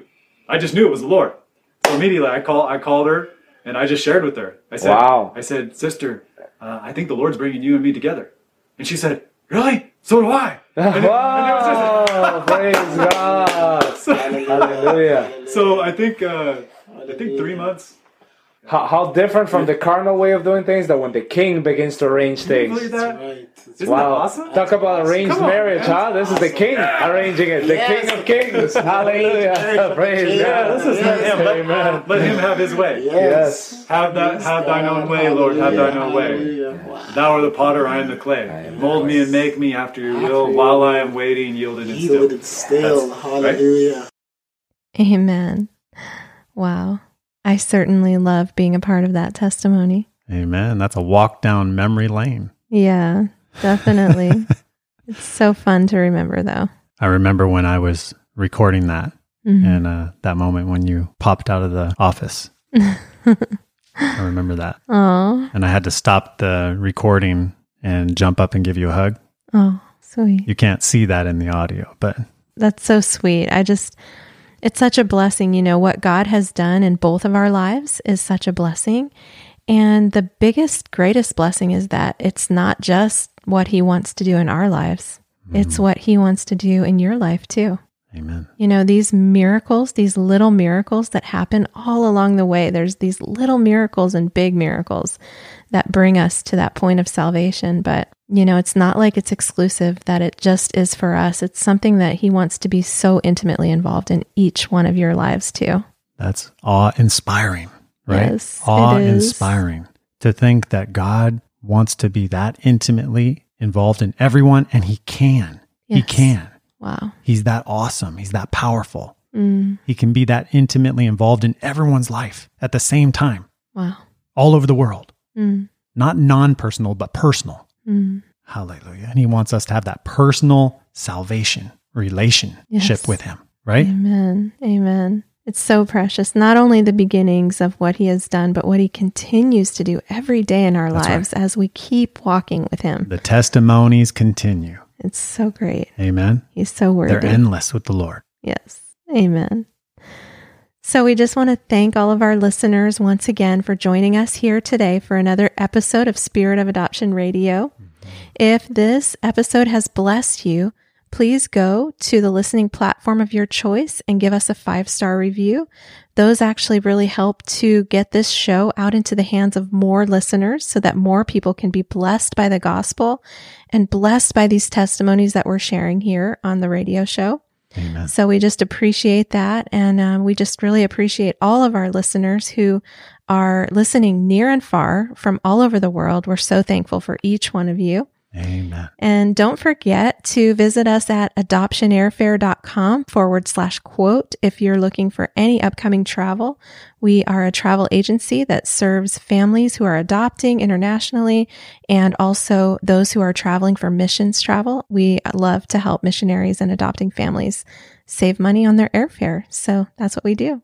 I just knew it was the Lord. So immediately I call I called her and I just shared with her. I said, Wow. I said, sister, uh, I think the Lord's bringing you and me together. And she said, really? So do I. [LAUGHS] And, it- and it just- [LAUGHS] Praise God! Hallelujah! so I think uh, I think three months. How, how different from the carnal way of doing things that when the king begins to arrange Can you believe things. that? Right. Isn't Wow! that awesome? Talk about arranged on, marriage, man. huh? This is the king arranging it. The Yes. king of kings. [LAUGHS] Hallelujah! [LAUGHS] Praise Yeah, God! This is let him. Let, Amen. let him have his way. Yes. Have that. Have thine own way, Lord. Have thine own way. Hallelujah. Wow. Thou art the potter, I am the clay. Mold me and make me after your will, while I am waiting, yielded and still. Yielded still. That's- Hallelujah. Amen. Wow. I certainly love being a part of that testimony. Amen. That's a walk down memory lane. Yeah, definitely. [LAUGHS] it's so fun to remember, though. I remember when I was recording that Mhm. and uh, that moment when you popped out of the office. [LAUGHS] I remember that. Oh, And I had to stop the recording and jump up and give you a hug. oh, sweet. You can't see that in the audio, but That's so sweet. I just, it's such a blessing. You know, what God has done in both of our lives is such a blessing. And the biggest, greatest blessing is that it's not just what He wants to do in our lives, mm-hmm. it's what He wants to do in your life too. amen. You know, these miracles, these little miracles that happen all along the way, there's these little miracles and big miracles that bring us to that point of salvation. But, you know, it's not like it's exclusive, that it just is for us. It's something that He wants to be so intimately involved in each one of your lives, too. That's awe inspiring, right? Yes, awe inspiring to think that God wants to be that intimately involved in everyone, and He can. He can. Wow. He's that awesome. He's that powerful. Mm, He can be that intimately involved in everyone's life at the same time, wow. all over the world. Mm, Not non personal, but personal. mm. Hallelujah. And He wants us to have that personal salvation relationship Yes. with Him, right? Amen. Amen. It's so precious. Not only the beginnings of what he has done, but what he continues to do every day in our That's lives as we keep walking with him. The testimonies continue. It's so great. Amen. He's so worthy. They're endless with the Lord. Yes. Amen. So we just want to thank all of our listeners once again for joining us here today for another episode of Spirit of Adoption Radio. Mm-hmm. If this episode has blessed you, please go to the listening platform of your choice and give us a five star review. Those actually really help to get this show out into the hands of more listeners so that more people can be blessed by the gospel and blessed by these testimonies that we're sharing here on the radio show. Amen. So we just appreciate that. And um, we just really appreciate all of our listeners who are listening near and far from all over the world. We're so thankful for each one of you. Amen. And don't forget to visit us at adoptionairfare.com forward slash quote if you're looking for any upcoming travel. We are a travel agency that serves families who are adopting internationally and also those who are traveling for missions travel. We love to help missionaries and adopting families save money on their airfare. So that's what we do.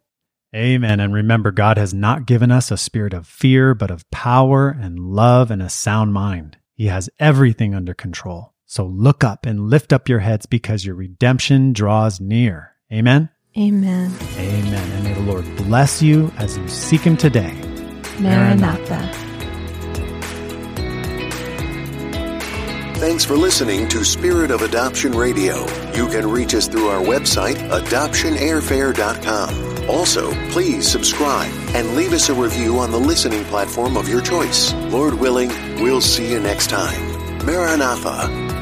Amen. And remember, God has not given us a spirit of fear, but of power and love and a sound mind. He has everything under control. So look up and lift up your heads because your redemption draws near. Amen. Amen. Amen. And may the Lord bless you as you seek Him today. Maranatha. Thanks for listening to Spirit of Adoption Radio. You can reach us through our website, adoptionairfare.com. Also, please subscribe and leave us a review on the listening platform of your choice. Lord willing, we'll see you next time. Maranatha.